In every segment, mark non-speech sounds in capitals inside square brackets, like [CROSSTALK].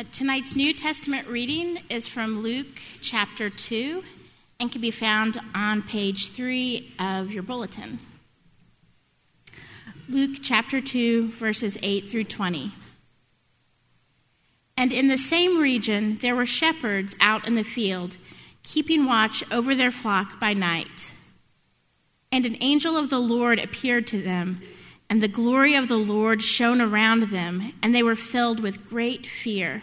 Uh, tonight's New Testament reading is from Luke chapter 2 and can be found on page 3 of your bulletin. Luke chapter 2, verses 8 through 20. And in the same region there were shepherds out in the field, keeping watch over their flock by night. And an angel of the Lord appeared to them and the glory of the Lord shone around them, and they were filled with great fear.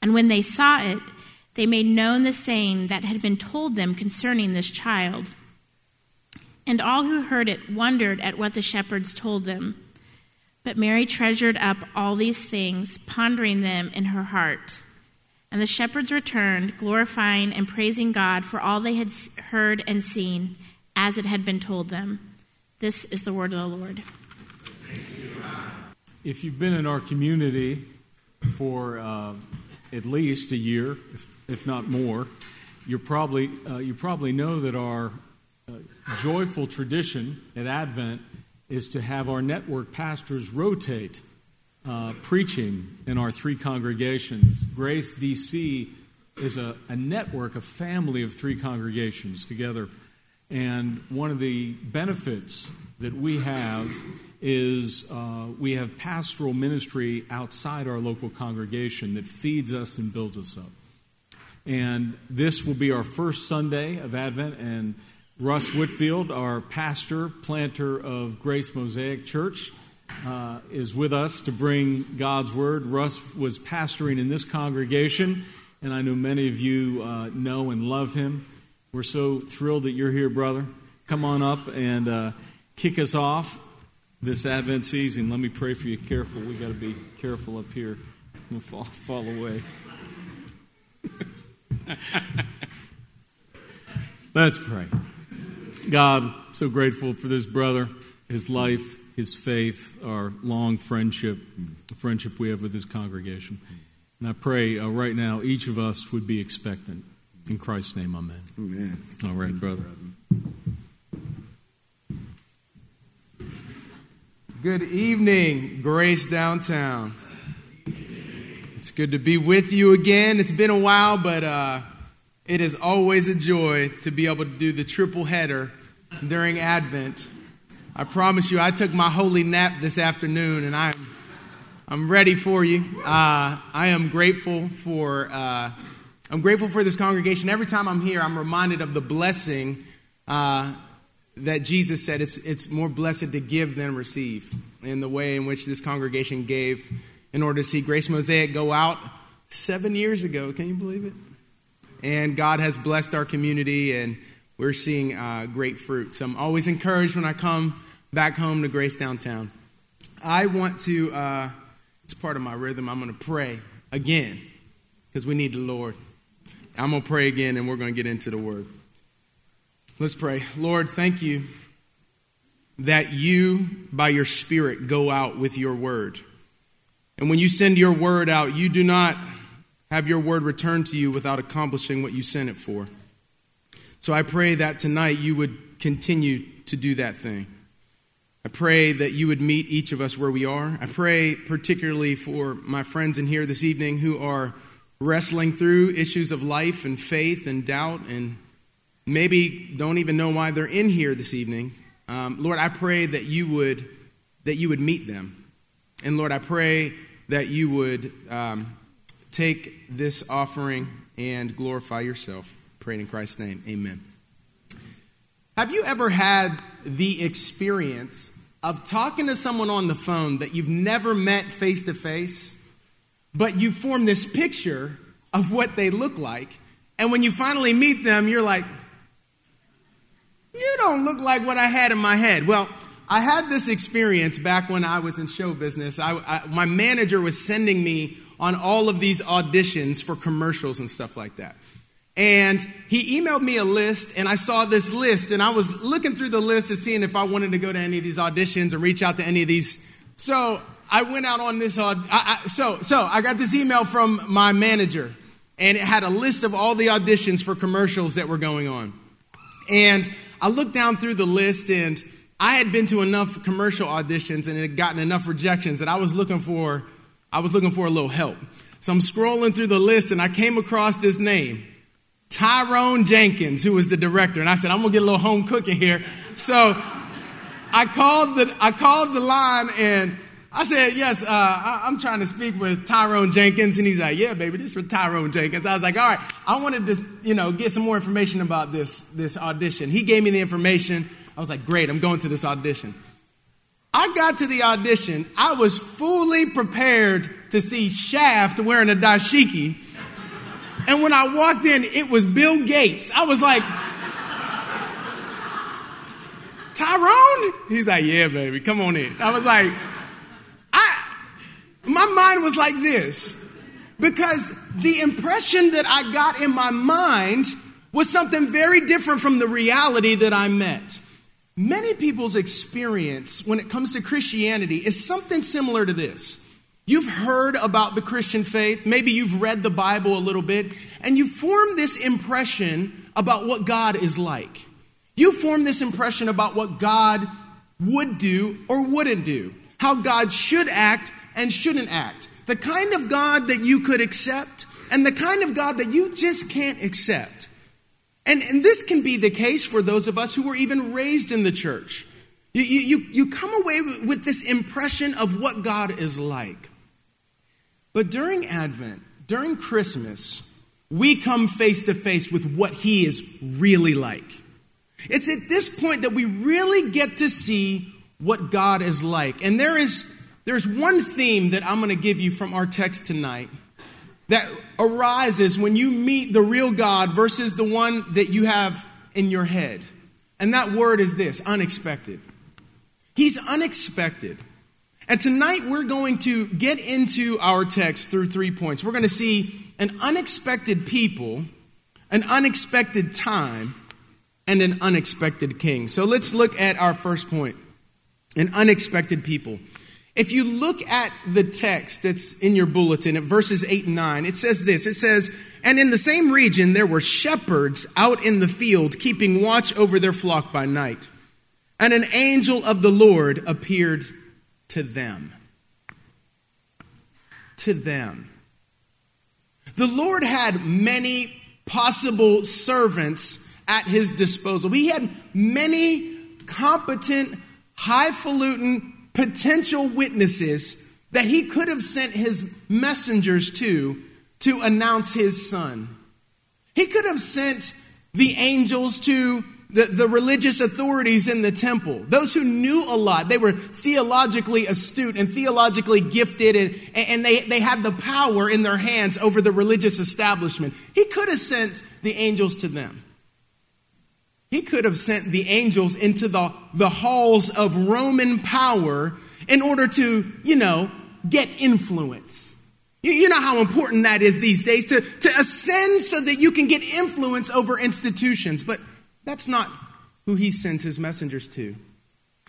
And when they saw it, they made known the saying that had been told them concerning this child. And all who heard it wondered at what the shepherds told them. But Mary treasured up all these things, pondering them in her heart. And the shepherds returned, glorifying and praising God for all they had heard and seen, as it had been told them. This is the word of the Lord. If you've been in our community for uh, at least a year, if, if not more, you probably, uh, you probably know that our uh, joyful tradition at Advent is to have our network pastors rotate uh, preaching in our three congregations. Grace DC is a, a network, a family of three congregations together. And one of the benefits that we have is uh, we have pastoral ministry outside our local congregation that feeds us and builds us up. And this will be our first Sunday of Advent, and Russ Whitfield, our pastor, planter of Grace Mosaic Church, uh, is with us to bring God's Word. Russ was pastoring in this congregation, and I know many of you uh, know and love him. We're so thrilled that you're here, brother. Come on up and uh, kick us off this Advent season. Let me pray for you. Careful. we got to be careful up here. We'll fall, fall away. [LAUGHS] Let's pray. God, so grateful for this brother, his life, his faith, our long friendship, the friendship we have with his congregation. And I pray uh, right now each of us would be expectant. In Christ's name, amen. Amen. All right, brother. Good evening, Grace Downtown. It's good to be with you again. It's been a while, but uh, it is always a joy to be able to do the triple header during Advent. I promise you, I took my holy nap this afternoon, and I'm I'm ready for you. Uh, I am grateful for uh, I'm grateful for this congregation. Every time I'm here, I'm reminded of the blessing uh, that Jesus said it's, it's more blessed to give than receive, in the way in which this congregation gave in order to see Grace Mosaic go out seven years ago. Can you believe it? And God has blessed our community, and we're seeing uh, great fruit. So I'm always encouraged when I come back home to Grace Downtown. I want to, uh, it's part of my rhythm, I'm going to pray again because we need the Lord. I'm going to pray again, and we're going to get into the word. Let's pray. Lord, thank you that you, by your Spirit, go out with your word. And when you send your word out, you do not have your word returned to you without accomplishing what you sent it for. So I pray that tonight you would continue to do that thing. I pray that you would meet each of us where we are. I pray particularly for my friends in here this evening who are wrestling through issues of life and faith and doubt and maybe don't even know why they're in here this evening. Um, Lord, I pray that you would that you would meet them, and Lord, I pray that you would um, take this offering and glorify yourself. Pray in Christ's name, Amen. Have you ever had the experience of talking to someone on the phone that you've never met face to face, but you form this picture of what they look like, and when you finally meet them, you're like, you don't look like what I had in my head. Well, I had this experience back when I was in show business. I, I, my manager was sending me on all of these auditions for commercials and stuff like that. And he emailed me a list, and I saw this list, and I was looking through the list and seeing if I wanted to go to any of these auditions and reach out to any of these. So I went out on this. I, I, so so I got this email from my manager, and it had a list of all the auditions for commercials that were going on. And I looked down through the list, and I had been to enough commercial auditions and had gotten enough rejections that I was looking for. I was looking for a little help. So I'm scrolling through the list, and I came across this name. Tyrone Jenkins, who was the director. And I said, I'm to get a little home cooking here. So I called the, I called the line and I said, Yes, uh, I, am trying to speak with Tyrone Jenkins. And he's like, Yeah, baby, this is for Tyrone Jenkins. I was like, All right, I wanted to, you know, get some more information about this, this audition. He gave me the information. I was like, Great, I'm going to this audition. I got to the audition. I was fully prepared to see Shaft wearing a dashiki and when I walked in, it was Bill Gates. I was like, Tyrone? He's like, yeah, baby, come on in. I was like, my mind was like this because the impression that I got in my mind was something very different from the reality that I met. Many people's experience when it comes to Christianity is something similar to this. You've heard about the Christian faith, maybe you've read the Bible a little bit, and you form this impression about what God is like. You form this impression about what God would do or wouldn't do, how God should act and shouldn't act, the kind of God that you could accept, and the kind of God that you just can't accept. And, and this can be the case for those of us who were even raised in the church. You, you, you come away with this impression of what God is like. But during Advent, during Christmas, we come face to face with what He is really like. It's at this point that we really get to see what God is like. And there is there's one theme that I'm going to give you from our text tonight that arises when you meet the real God versus the one that you have in your head. And that word is this unexpected. He's unexpected. And tonight we're going to get into our text through three points. We're going to see an unexpected people, an unexpected time, and an unexpected king. So let's look at our first point an unexpected people. If you look at the text that's in your bulletin at verses 8 and 9, it says this it says, And in the same region there were shepherds out in the field, keeping watch over their flock by night. And an angel of the Lord appeared to them. To them. The Lord had many possible servants at his disposal. He had many competent, highfalutin, potential witnesses that he could have sent his messengers to to announce his son. He could have sent the angels to the, the religious authorities in the temple, those who knew a lot, they were theologically astute and theologically gifted, and, and they, they had the power in their hands over the religious establishment. He could have sent the angels to them. He could have sent the angels into the, the halls of Roman power in order to, you know, get influence. You, you know how important that is these days to, to ascend so that you can get influence over institutions. But that's not who he sends his messengers to.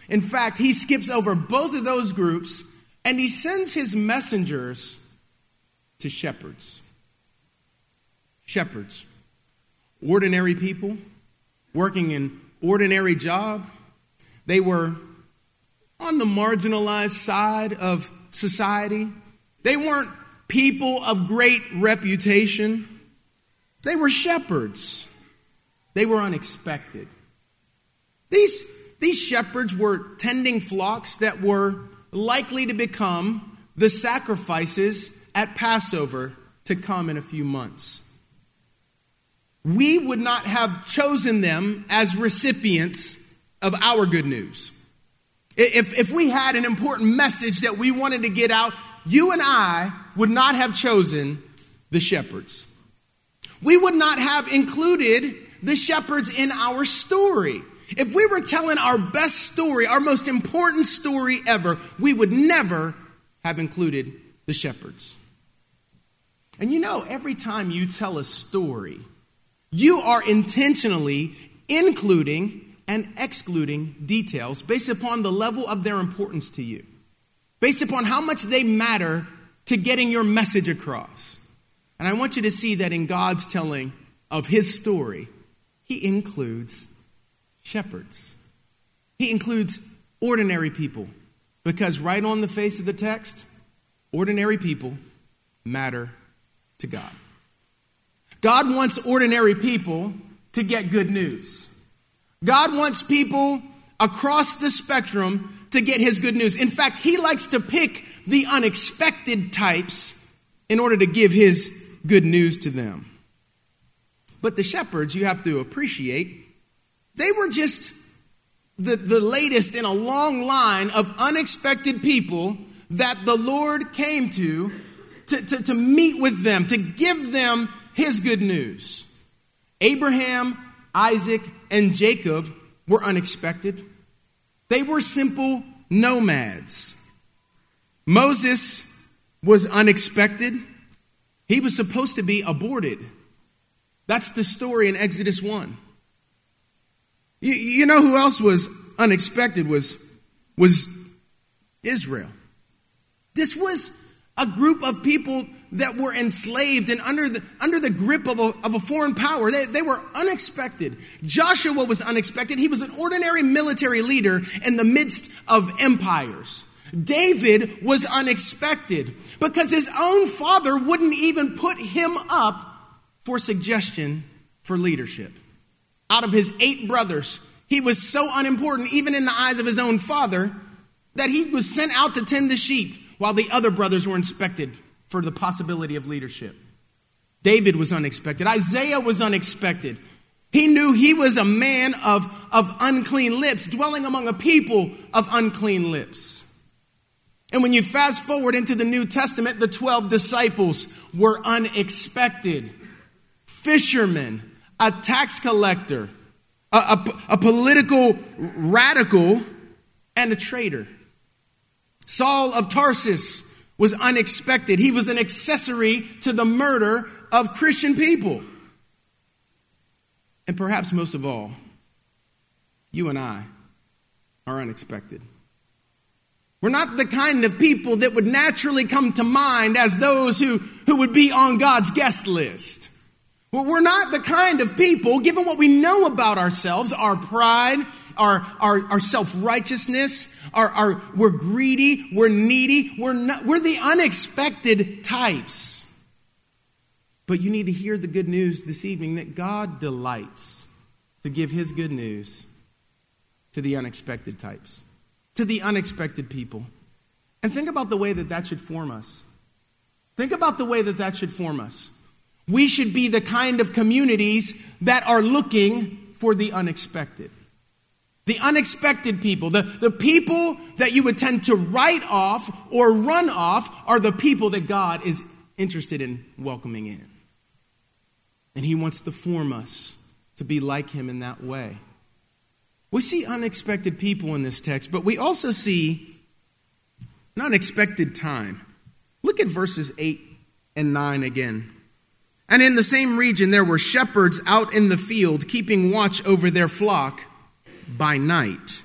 In fact, he skips over both of those groups and he sends his messengers to shepherds. Shepherds. Ordinary people working an ordinary job. They were on the marginalized side of society. They weren't people of great reputation. They were shepherds. They were unexpected. These, these shepherds were tending flocks that were likely to become the sacrifices at Passover to come in a few months. We would not have chosen them as recipients of our good news. If, if we had an important message that we wanted to get out, you and I would not have chosen the shepherds. We would not have included the shepherds in our story. If we were telling our best story, our most important story ever, we would never have included the shepherds. And you know, every time you tell a story, you are intentionally including and excluding details based upon the level of their importance to you, based upon how much they matter to getting your message across. And I want you to see that in God's telling of his story, he includes shepherds. He includes ordinary people because right on the face of the text, ordinary people matter to God. God wants ordinary people to get good news. God wants people across the spectrum to get his good news. In fact, he likes to pick the unexpected types in order to give his good news to them. But the shepherds, you have to appreciate, they were just the, the latest in a long line of unexpected people that the Lord came to, to to, to meet with them, to give them his good news. Abraham, Isaac, and Jacob were unexpected. They were simple nomads. Moses was unexpected. He was supposed to be aborted. That's the story in Exodus 1. You, you know who else was unexpected was, was Israel. This was a group of people that were enslaved and under the, under the grip of a, of a foreign power. They, they were unexpected. Joshua was unexpected. He was an ordinary military leader in the midst of empires. David was unexpected because his own father wouldn't even put him up for suggestion for leadership. Out of his eight brothers, he was so unimportant, even in the eyes of his own father, that he was sent out to tend the sheep while the other brothers were inspected for the possibility of leadership. David was unexpected. Isaiah was unexpected. He knew he was a man of, of unclean lips, dwelling among a people of unclean lips. And when you fast forward into the New Testament, the 12 disciples were unexpected. Fishermen, a tax collector, a, a, a political radical, and a traitor. Saul of Tarsus was unexpected. He was an accessory to the murder of Christian people. And perhaps most of all, you and I are unexpected. We're not the kind of people that would naturally come to mind as those who, who would be on God's guest list. Well, we're not the kind of people, given what we know about ourselves, our pride, our, our, our self righteousness, our, our, we're greedy, we're needy, we're, not, we're the unexpected types. But you need to hear the good news this evening that God delights to give his good news to the unexpected types, to the unexpected people. And think about the way that that should form us. Think about the way that that should form us. We should be the kind of communities that are looking for the unexpected. The unexpected people, the, the people that you would tend to write off or run off, are the people that God is interested in welcoming in. And He wants to form us to be like Him in that way. We see unexpected people in this text, but we also see an unexpected time. Look at verses 8 and 9 again. And in the same region, there were shepherds out in the field, keeping watch over their flock by night.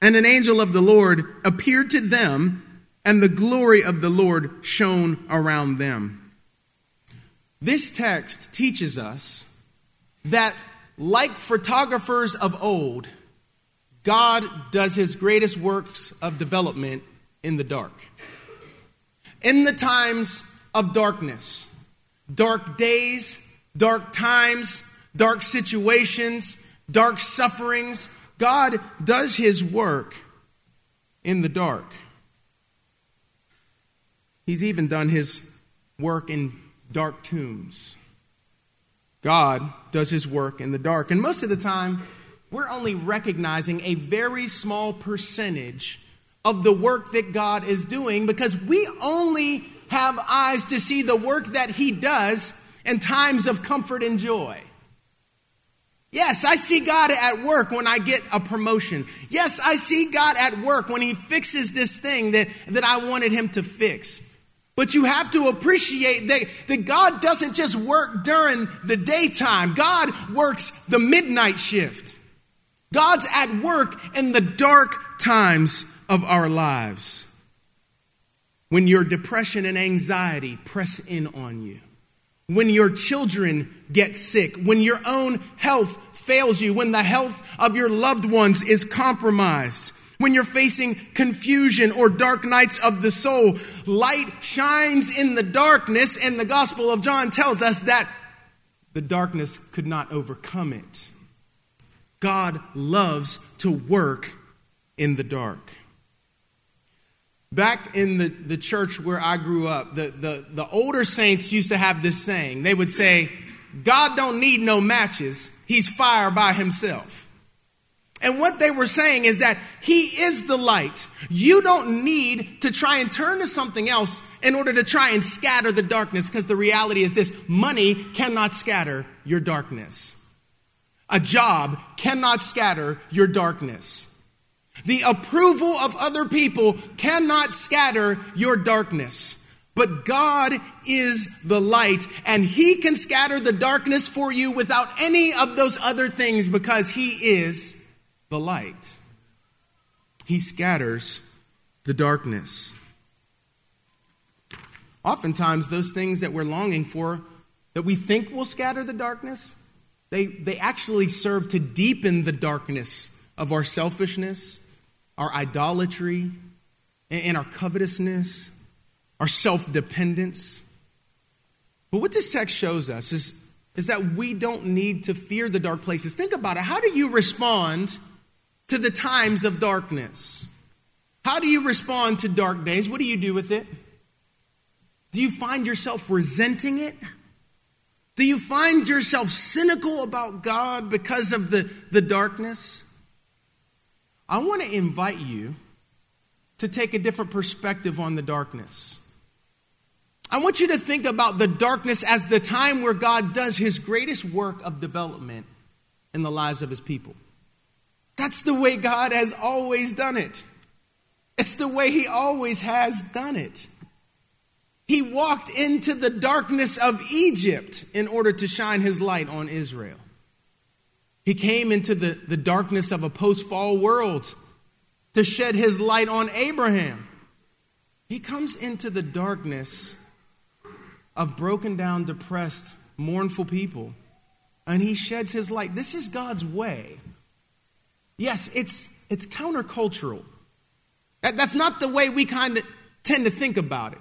And an angel of the Lord appeared to them, and the glory of the Lord shone around them. This text teaches us that, like photographers of old, God does his greatest works of development in the dark. In the times of darkness, dark days, dark times, dark situations, dark sufferings. God does his work in the dark. He's even done his work in dark tombs. God does his work in the dark. And most of the time, we're only recognizing a very small percentage of the work that God is doing because we only have eyes to see the work that he does in times of comfort and joy. Yes, I see God at work when I get a promotion. Yes, I see God at work when He fixes this thing that, that I wanted Him to fix. But you have to appreciate that, that God doesn't just work during the daytime, God works the midnight shift. God's at work in the dark times of our lives. When your depression and anxiety press in on you, when your children get sick, when your own health fails you, when the health of your loved ones is compromised, when you're facing confusion or dark nights of the soul, light shines in the darkness, and the Gospel of John tells us that the darkness could not overcome it. God loves to work in the dark. Back in the, the church where I grew up, the, the, the older saints used to have this saying. They would say, God don't need no matches, He's fire by Himself. And what they were saying is that He is the light. You don't need to try and turn to something else in order to try and scatter the darkness, because the reality is this money cannot scatter your darkness. A job cannot scatter your darkness. The approval of other people cannot scatter your darkness. But God is the light, and He can scatter the darkness for you without any of those other things because He is the light. He scatters the darkness. Oftentimes, those things that we're longing for, that we think will scatter the darkness, they, they actually serve to deepen the darkness of our selfishness, our idolatry, and our covetousness, our self dependence. But what this text shows us is, is that we don't need to fear the dark places. Think about it. How do you respond to the times of darkness. How do you respond to dark days? What do you do with it? Do you find yourself resenting it? Do you find yourself cynical about God because of the, the darkness? I want to invite you to take a different perspective on the darkness. I want you to think about the darkness as the time where God does his greatest work of development in the lives of his people. That's the way God has always done it. It's the way He always has done it. He walked into the darkness of Egypt in order to shine His light on Israel. He came into the, the darkness of a post fall world to shed His light on Abraham. He comes into the darkness of broken down, depressed, mournful people, and He sheds His light. This is God's way. Yes, it's, it's countercultural. That's not the way we kind of tend to think about it.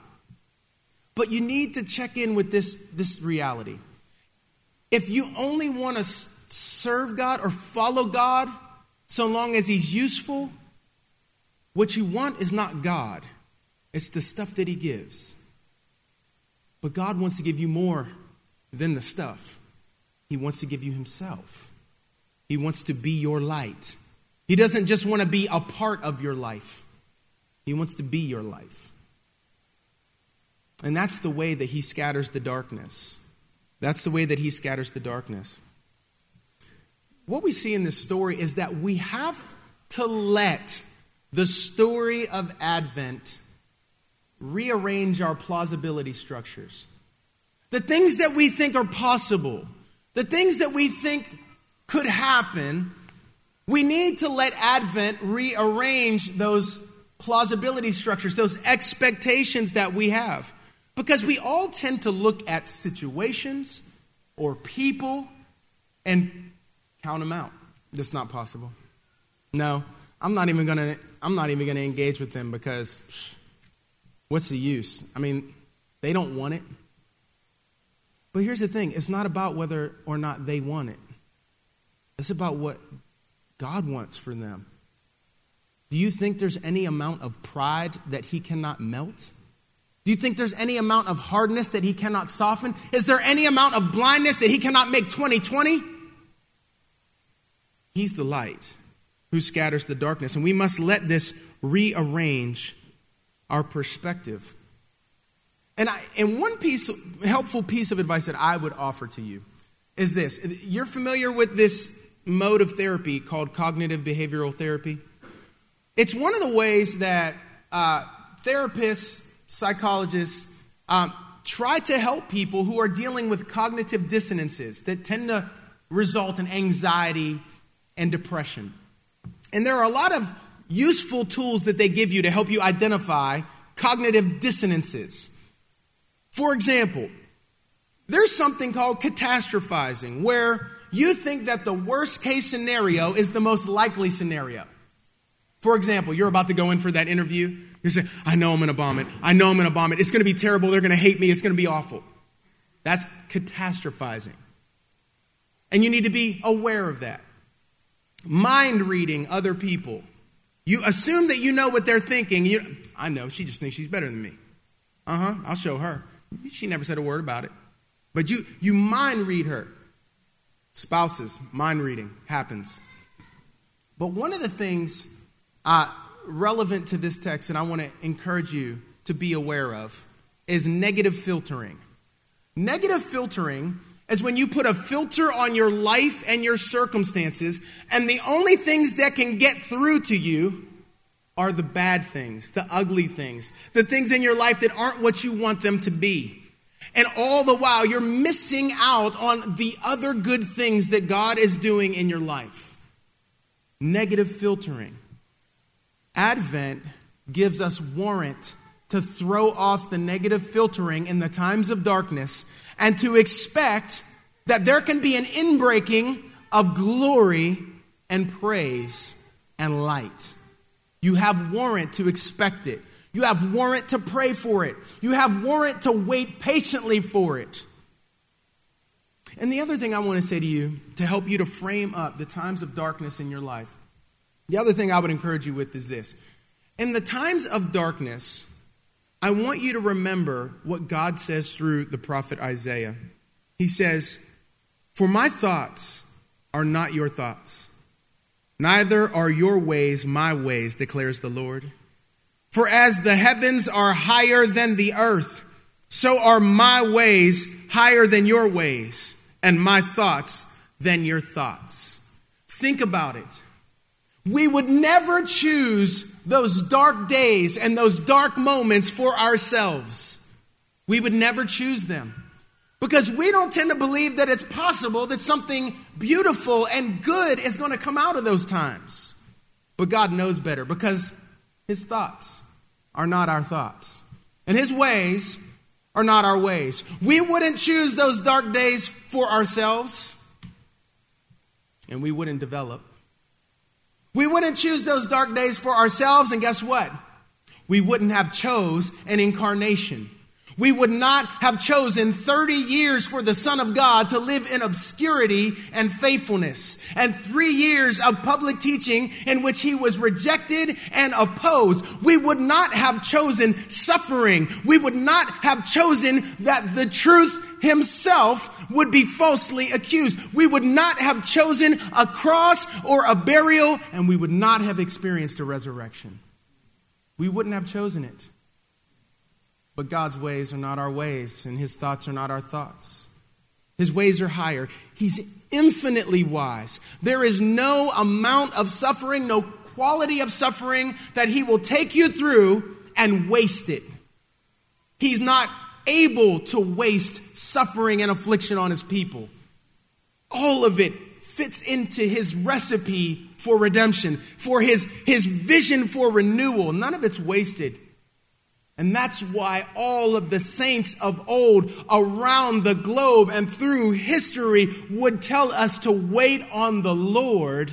But you need to check in with this, this reality. If you only want to serve God or follow God so long as He's useful, what you want is not God, it's the stuff that He gives. But God wants to give you more than the stuff, He wants to give you Himself. He wants to be your light. He doesn't just want to be a part of your life, He wants to be your life. And that's the way that He scatters the darkness. That's the way that He scatters the darkness. What we see in this story is that we have to let the story of Advent rearrange our plausibility structures. The things that we think are possible, the things that we think could happen, we need to let Advent rearrange those plausibility structures, those expectations that we have. Because we all tend to look at situations or people and count them out. That's not possible. No, I'm not even gonna. I'm not even gonna engage with them because psh, what's the use? I mean, they don't want it. But here's the thing: it's not about whether or not they want it. It's about what God wants for them. Do you think there's any amount of pride that He cannot melt? Do you think there's any amount of hardness that he cannot soften? Is there any amount of blindness that he cannot make 2020? He's the light who scatters the darkness, and we must let this rearrange our perspective. And, I, and one piece, helpful piece of advice that I would offer to you is this. You're familiar with this mode of therapy called cognitive behavioral therapy? It's one of the ways that uh, therapists, psychologists, um, try to help people who are dealing with cognitive dissonances that tend to result in anxiety and depression. And there are a lot of useful tools that they give you to help you identify cognitive dissonances. For example, there's something called catastrophizing, where you think that the worst case scenario is the most likely scenario. For example, you're about to go in for that interview. You're saying, I know I'm going to bomb it. I know I'm going to bomb it. It's going to be terrible. They're going to hate me. It's going to be awful. That's catastrophizing. And you need to be aware of that. Mind reading other people. You assume that you know what they're thinking. You, I know, she just thinks she's better than me. Uh huh, I'll show her. She never said a word about it. But you, you mind read her. Spouses, mind reading happens. But one of the things uh, relevant to this text and I want to encourage you to be aware of is negative filtering. Negative filtering is when you put a filter on your life and your circumstances, and the only things that can get through to you are the bad things, the ugly things, the things in your life that aren't what you want them to be. And all the while, you're missing out on the other good things that God is doing in your life. Negative filtering. Advent gives us warrant to throw off the negative filtering in the times of darkness and to expect that there can be an inbreaking of glory and praise and light. You have warrant to expect it. You have warrant to pray for it. You have warrant to wait patiently for it. And the other thing I want to say to you to help you to frame up the times of darkness in your life, the other thing I would encourage you with is this. In the times of darkness, I want you to remember what God says through the prophet Isaiah. He says, For my thoughts are not your thoughts, neither are your ways my ways, declares the Lord. For as the heavens are higher than the earth, so are my ways higher than your ways, and my thoughts than your thoughts. Think about it. We would never choose those dark days and those dark moments for ourselves. We would never choose them. Because we don't tend to believe that it's possible that something beautiful and good is going to come out of those times. But God knows better because His thoughts are not our thoughts, and His ways are not our ways. We wouldn't choose those dark days for ourselves, and we wouldn't develop. We wouldn't choose those dark days for ourselves, and guess what? We wouldn't have chose an incarnation. We would not have chosen 30 years for the Son of God to live in obscurity and faithfulness, and three years of public teaching in which he was rejected and opposed. We would not have chosen suffering. We would not have chosen that the truth himself would be falsely accused. We would not have chosen a cross or a burial, and we would not have experienced a resurrection. We wouldn't have chosen it. But God's ways are not our ways, and His thoughts are not our thoughts. His ways are higher. He's infinitely wise. There is no amount of suffering, no quality of suffering that He will take you through and waste it. He's not able to waste suffering and affliction on His people. All of it fits into His recipe for redemption, for His, his vision for renewal. None of it's wasted. And that's why all of the saints of old around the globe and through history would tell us to wait on the Lord.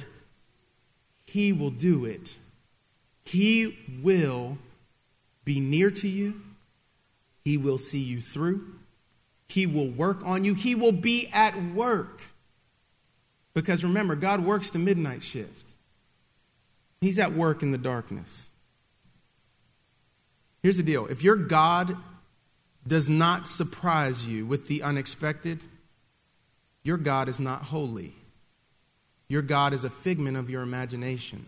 He will do it. He will be near to you. He will see you through. He will work on you. He will be at work. Because remember, God works the midnight shift, He's at work in the darkness. Here's the deal if your God does not surprise you with the unexpected, your God is not holy. Your God is a figment of your imagination.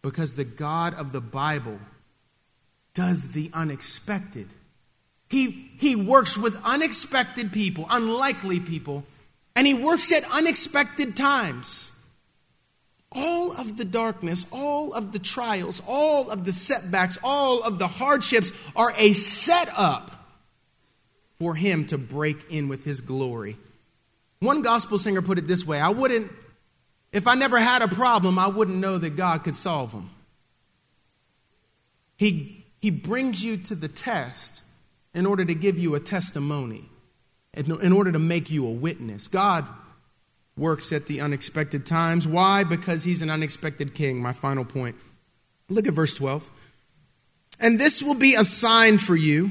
Because the God of the Bible does the unexpected. He, he works with unexpected people, unlikely people, and he works at unexpected times. All of the darkness, all of the trials, all of the setbacks, all of the hardships are a setup for him to break in with his glory. One gospel singer put it this way I wouldn't, if I never had a problem, I wouldn't know that God could solve them. He, he brings you to the test in order to give you a testimony, in order to make you a witness. God works at the unexpected times. Why? Because he's an unexpected king. My final point. Look at verse 12. And this will be a sign for you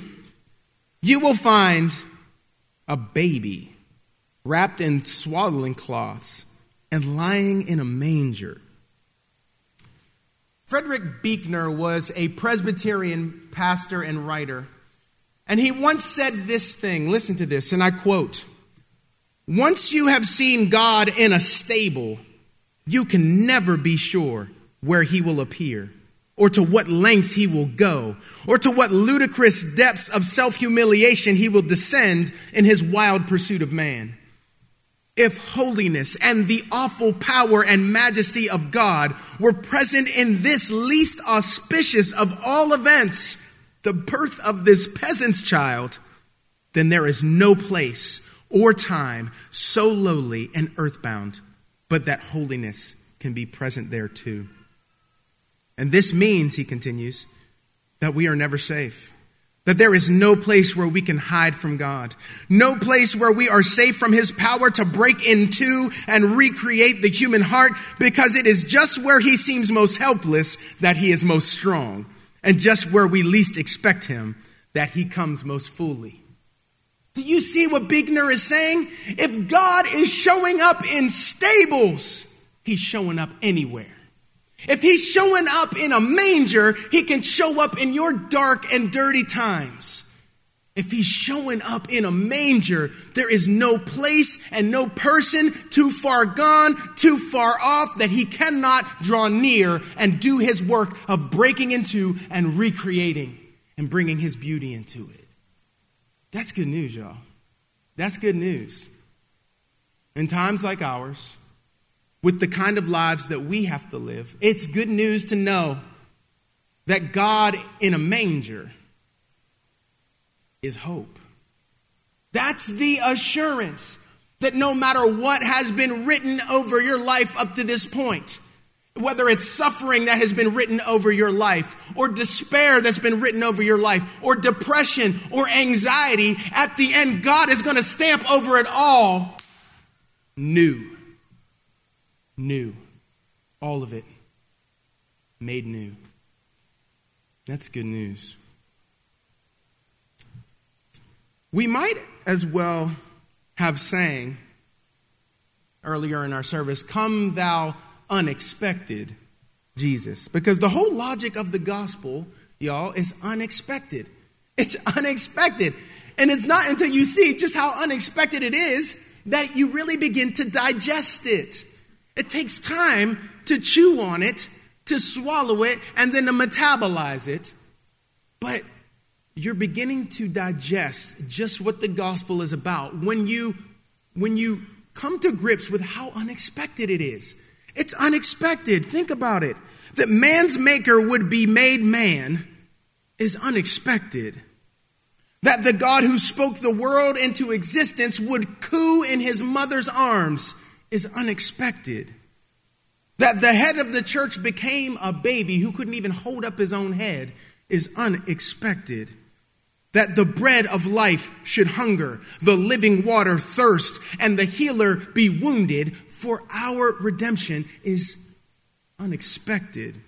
you will find a baby wrapped in swaddling cloths and lying in a manger. Frederick Buechner was a Presbyterian pastor and writer, and he once said this thing. Listen to this, and I quote Once you have seen God in a stable, you can never be sure where he will appear or to what lengths he will go, or to what ludicrous depths of self humiliation he will descend in his wild pursuit of man. If holiness and the awful power and majesty of God were present in this least auspicious of all events, the birth of this peasant's child, then there is no place or time so lowly and earthbound, but that holiness can be present there too. And this means, he continues, that we are never safe. That there is no place where we can hide from God. No place where we are safe from His power to break into and recreate the human heart because it is just where He seems most helpless that He is most strong. And just where we least expect Him that He comes most fully. Do you see what Buechner is saying? If God is showing up in stables, He's showing up anywhere. If he's showing up in a manger, he can show up in your dark and dirty times. If he's showing up in a manger, there is no place and no person too far gone, too far off that he cannot draw near and do his work of breaking into and recreating and bringing his beauty into it. That's good news, y'all. That's good news. In times like ours, with the kind of lives that we have to live, it's good news to know that God in a manger is hope. That's the assurance that no matter what has been written over your life up to this point, whether it's suffering that has been written over your life, or despair that's been written over your life, or depression or anxiety, at the end, God is going to stamp over it all new new. All of it made new. That's good news. We might as well have sang earlier in our service, Come thou unexpected Jesus. Because the whole logic of the gospel, y'all, is unexpected. It's unexpected. And it's not until you see just how unexpected it is that you really begin to digest it. It takes time to chew on it, to swallow it, and then to metabolize it. But you're beginning to digest just what the gospel is about when you when you come to grips with how unexpected it is. It's unexpected. Think about it. That man's maker would be made man is unexpected. That the God who spoke the world into existence would coo in his mother's arms is unexpected. That the head of the church became a baby who couldn't even hold up his own head is unexpected. That the bread of life should hunger, the living water thirst, and the healer be wounded for our redemption is unexpected.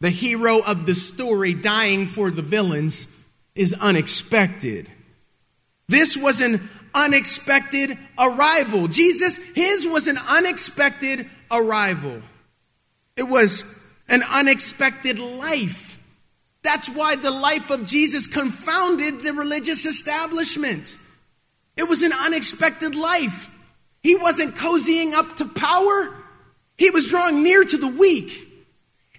The hero of the story dying for the villains is unexpected. This was an unexpected arrival. Jesus, his was an unexpected arrival. It was an unexpected life. That's why the life of Jesus confounded the religious establishment. It was an unexpected life. He wasn't cozying up to power, he was drawing near to the weak.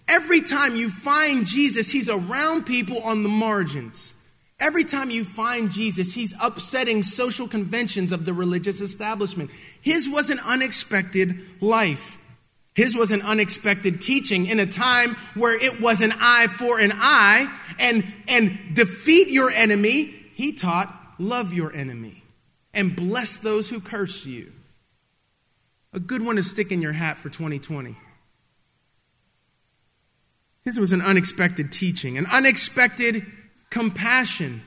Every time you find Jesus, he's around people on the margins. Every time you find Jesus, he's upsetting social conventions of the religious establishment. His was an unexpected life. His was an unexpected teaching in a time where it was an eye for an eye and, and defeat your enemy. He taught, love your enemy and bless those who curse you. A good one to stick in your hat for 2020. His was an unexpected teaching, an unexpected compassion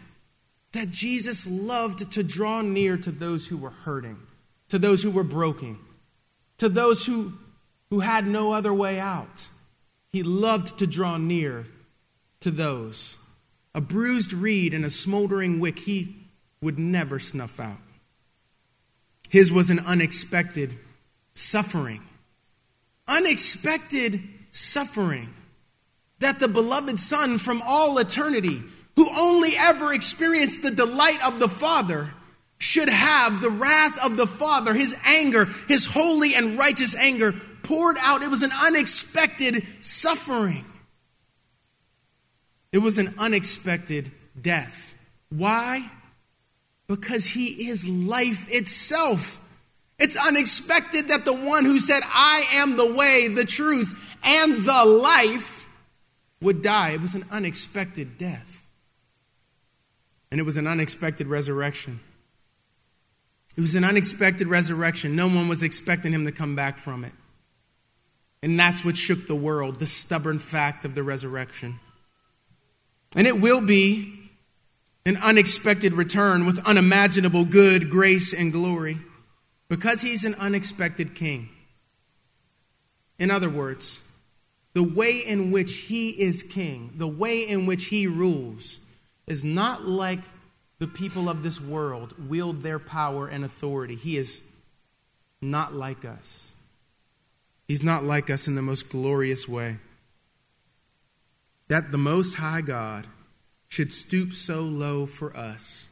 that Jesus loved to draw near to those who were hurting, to those who were broken, to those who, who had no other way out. He loved to draw near to those. A bruised reed and a smoldering wick he would never snuff out. His was an unexpected suffering. Unexpected suffering that the beloved Son from all eternity, who only ever experienced the delight of the Father, should have the wrath of the Father, his anger, his holy and righteous anger poured out. It was an unexpected suffering. It was an unexpected death. Why? Because he is life itself. It's unexpected that the one who said, I am the way, the truth, and the life would die. It was an unexpected death. And it was an unexpected resurrection. It was an unexpected resurrection. No one was expecting him to come back from it. And that's what shook the world the stubborn fact of the resurrection. And it will be an unexpected return with unimaginable good, grace, and glory because he's an unexpected king. In other words, the way in which he is king, the way in which he rules, is not like the people of this world wield their power and authority. He is not like us. He's not like us in the most glorious way. That the Most High God should stoop so low for us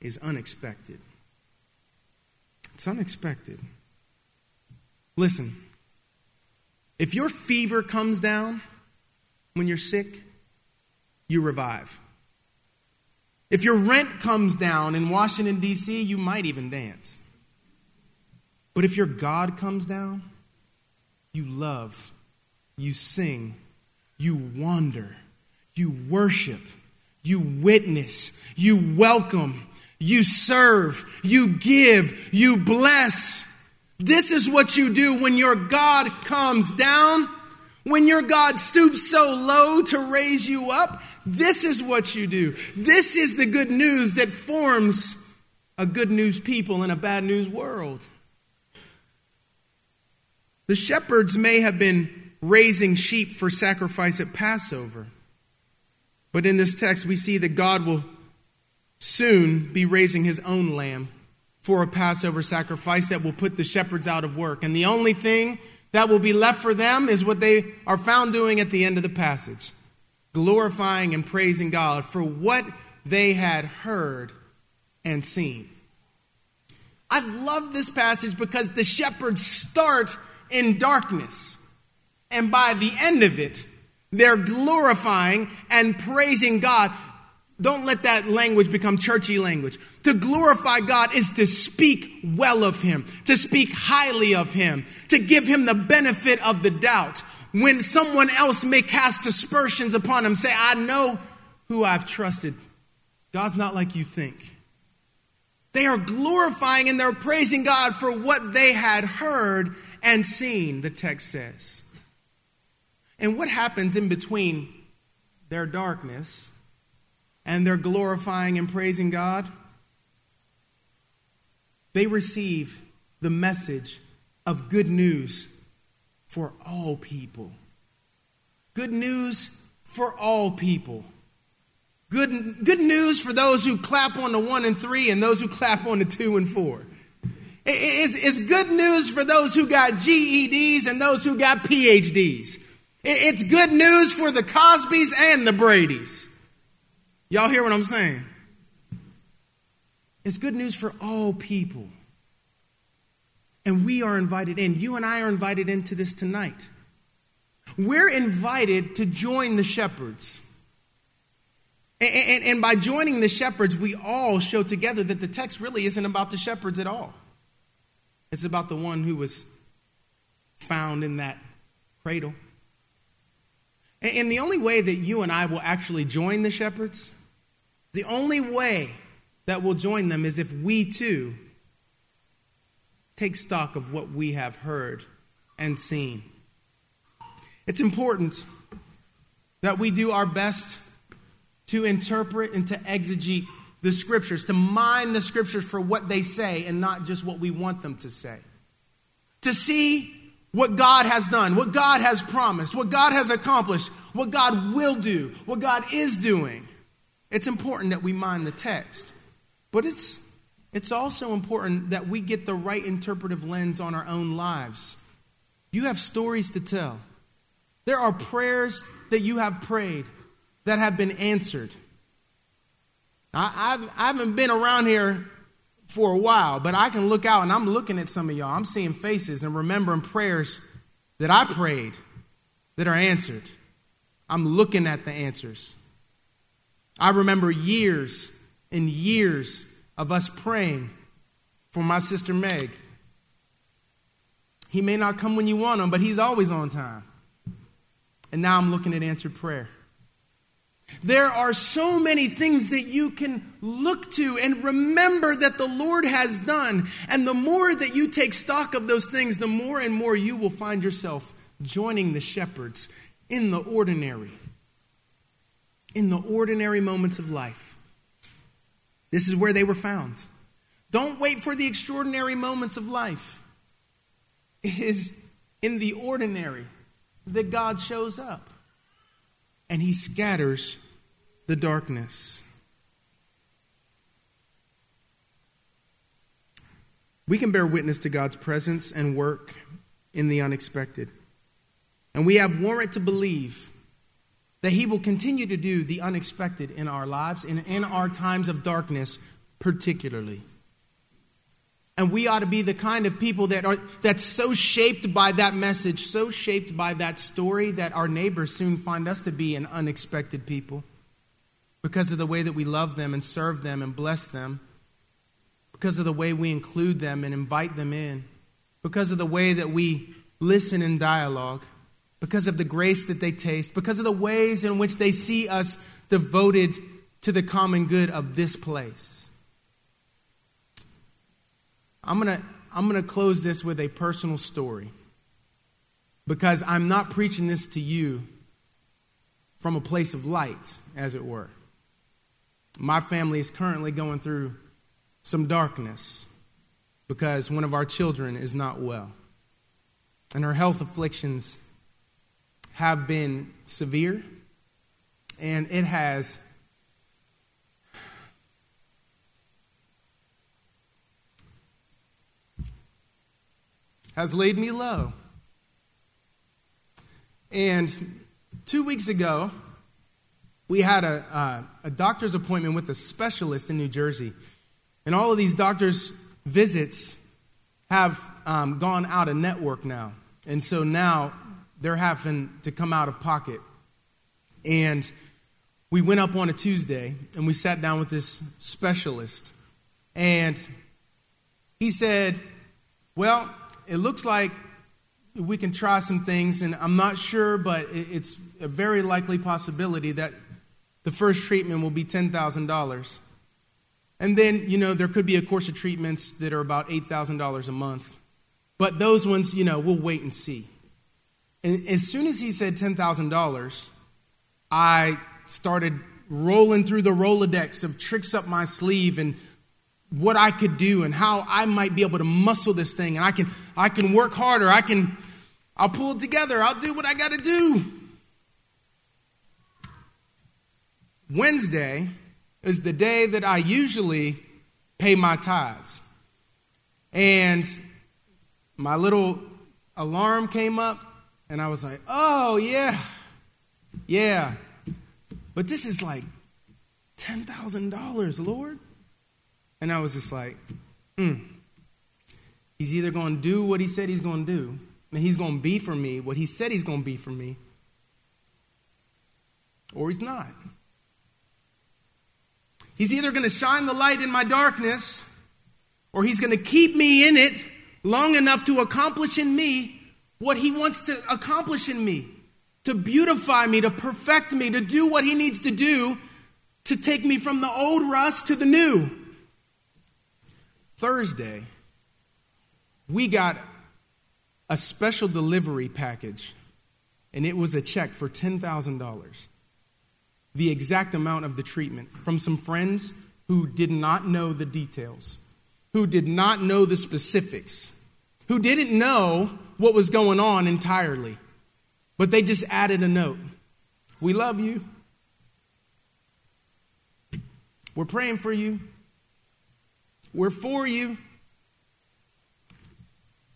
is unexpected. It's unexpected. Listen. If your fever comes down when you're sick, you revive. If your rent comes down in Washington, D.C., you might even dance. But if your God comes down, you love, you sing, you wander, you worship, you witness, you welcome, you serve, you give, you bless. This is what you do when your God comes down, when your God stoops so low to raise you up. This is what you do. This is the good news that forms a good news people in a bad news world. The shepherds may have been raising sheep for sacrifice at Passover, but in this text we see that God will soon be raising his own lamb for a Passover sacrifice that will put the shepherds out of work. And the only thing that will be left for them is what they are found doing at the end of the passage glorifying and praising God for what they had heard and seen. I love this passage because the shepherds start in darkness. And by the end of it, they're glorifying and praising God. Don't let that language become churchy language. To glorify God is to speak well of Him, to speak highly of Him, to give Him the benefit of the doubt. When someone else may cast aspersions upon Him, say, I know who I've trusted. God's not like you think. They are glorifying and they're praising God for what they had heard and seen, the text says. And what happens in between their darkness and they're glorifying and praising God, they receive the message of good news for all people. Good news for all people. Good, good news for those who clap on the one and three and those who clap on the two and four. It's, good news for those who got GEDs and those who got PhDs. It's good news for the Cosbys and the Bradys. Y'all hear what I'm saying? It's good news for all people. And we are invited in. You and I are invited into this tonight. We're invited to join the shepherds. And, and, and, by joining the shepherds, we all show together that the text really isn't about the shepherds at all. It's about the one who was found in that cradle. And, the only way that you and I will actually join the shepherds, the only way that we'll join them is if we too take stock of what we have heard and seen. It's important that we do our best to interpret and to exegete the scriptures, to mine the scriptures for what they say and not just what we want them to say. To see what God has done, what God has promised, what God has accomplished, what God will do, what God is doing. It's important that we mine the text. But it's, it's also important that we get the right interpretive lens on our own lives. You have stories to tell. There are prayers that you have prayed that have been answered. I, I've, I haven't been around here for a while, but I can look out and I'm looking at some of y'all. I'm seeing faces and remembering prayers that I prayed that are answered. I'm looking at the answers. I remember years and years of us praying for my sister Meg. He may not come when you want him, but he's always on time. And now I'm looking at answered prayer. There are so many things that you can look to and remember that the Lord has done. And the more that you take stock of those things, the more and more you will find yourself joining the shepherds in the ordinary. In the ordinary moments of life. This is where they were found. Don't wait for the extraordinary moments of life. It is in the ordinary that God shows up and he scatters the darkness. We can bear witness to God's presence and work in the unexpected. And we have warrant to believe that He will continue to do the unexpected in our lives and in our times of darkness, particularly. And we ought to be the kind of people that are that's so shaped by that message, so shaped by that story that our neighbors soon find us to be an unexpected people because of the way that we love them and serve them and bless them, because of the way we include them and invite them in, because of the way that we listen in dialogue, because of the grace that they taste, because of the ways in which they see us devoted to the common good of this place. I'm going to I'm going to close this with a personal story because I'm not preaching this to you from a place of light, as it were. My family is currently going through some darkness because one of our children is not well. And her health afflictions have been severe, and it has has laid me low. And two weeks ago, we had a, uh, a doctor's appointment with a specialist in New Jersey. And all of these doctors' visits have um, gone out of network now. And so now they're having to come out of pocket. And we went up on a Tuesday and we sat down with this specialist. And he said, Well, it looks like we can try some things, and I'm not sure, but it's a very likely possibility that the first treatment will be $10,000. And then, you know, there could be a course of treatments that are about $8,000 a month. But those ones, you know, we'll wait and see. And as soon as he said $10,000, I started rolling through the Rolodex of tricks up my sleeve and what I could do and how I might be able to muscle this thing and I can I can work harder. I can I'll pull it together. I'll do what I got to do. Wednesday is the day that I usually pay my tithes. And my little alarm came up And I was like, oh, yeah, yeah. But this is like $10,000, Lord. And I was just like, hmm. He's either going to do what he said he's going to do, and he's going to be for me what he said he's going to be for me, or he's not. He's either going to shine the light in my darkness, or he's going to keep me in it long enough to accomplish in me what he wants to accomplish in me, to beautify me, to perfect me, to do what he needs to do to take me from the old rust to the new. Thursday, we got a special delivery package, and it was a check for $10,000. The exact amount of the treatment from some friends who did not know the details, who did not know the specifics, who didn't know what was going on entirely, but they just added a note. We love you. We're praying for you. We're for you.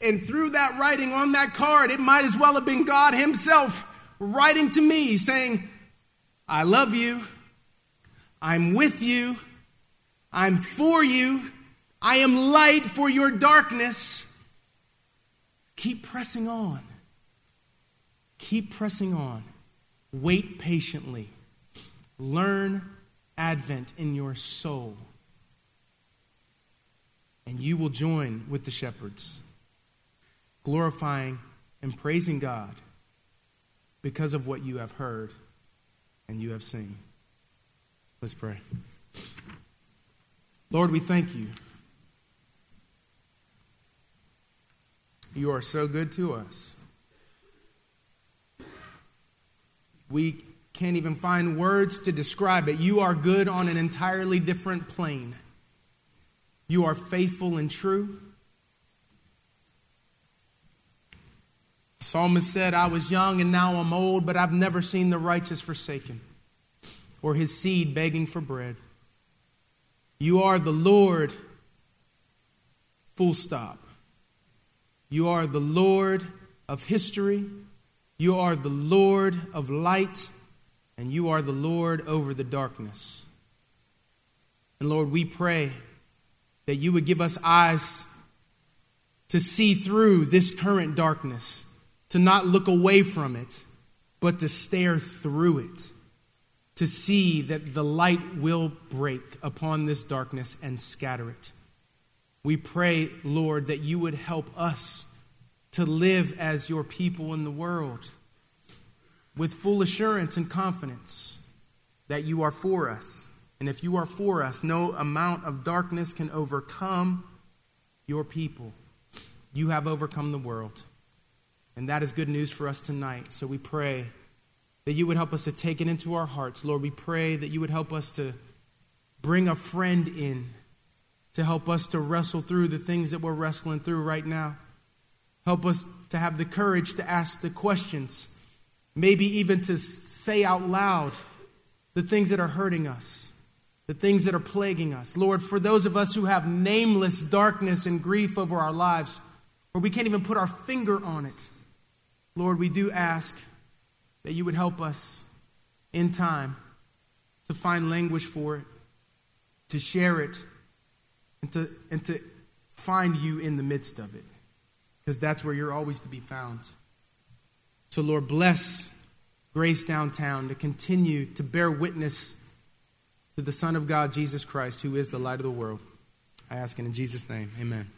And through that writing on that card, it might as well have been God Himself writing to me saying, I love you. I'm with you. I'm for you. I am light for your darkness. Keep pressing on. Keep pressing on. Wait patiently. Learn Advent in your soul. And you will join with the shepherds, glorifying and praising God because of what you have heard and you have seen. Let's pray. Lord, we thank you. You are so good to us. We can't even find words to describe it. You are good on an entirely different plane. You are faithful and true. psalmist said, I was young and now I'm old, but I've never seen the righteous forsaken or his seed begging for bread. You are the Lord, full stop. You are the Lord of history. You are the Lord of light and you are the Lord over the darkness. And Lord, we pray that you would give us eyes to see through this current darkness, to not look away from it, but to stare through it, to see that the light will break upon this darkness and scatter it. We pray, Lord, that you would help us to live as your people in the world with full assurance and confidence that you are for us. And if you are for us, no amount of darkness can overcome your people. You have overcome the world. And that is good news for us tonight. So we pray that you would help us to take it into our hearts. Lord, we pray that you would help us to bring a friend in to help us to wrestle through the things that we're wrestling through right now. Help us to have the courage to ask the questions maybe even to say out loud the things that are hurting us, the things that are plaguing us. Lord, for those of us who have nameless darkness and grief over our lives, where we can't even put our finger on it, Lord, we do ask that you would help us in time to find language for it, to share it, and to, and to find you in the midst of it, because that's where you're always to be found. So, Lord, bless Grace Downtown to continue to bear witness to the Son of God, Jesus Christ, who is the light of the world. I ask it in Jesus' name. Amen.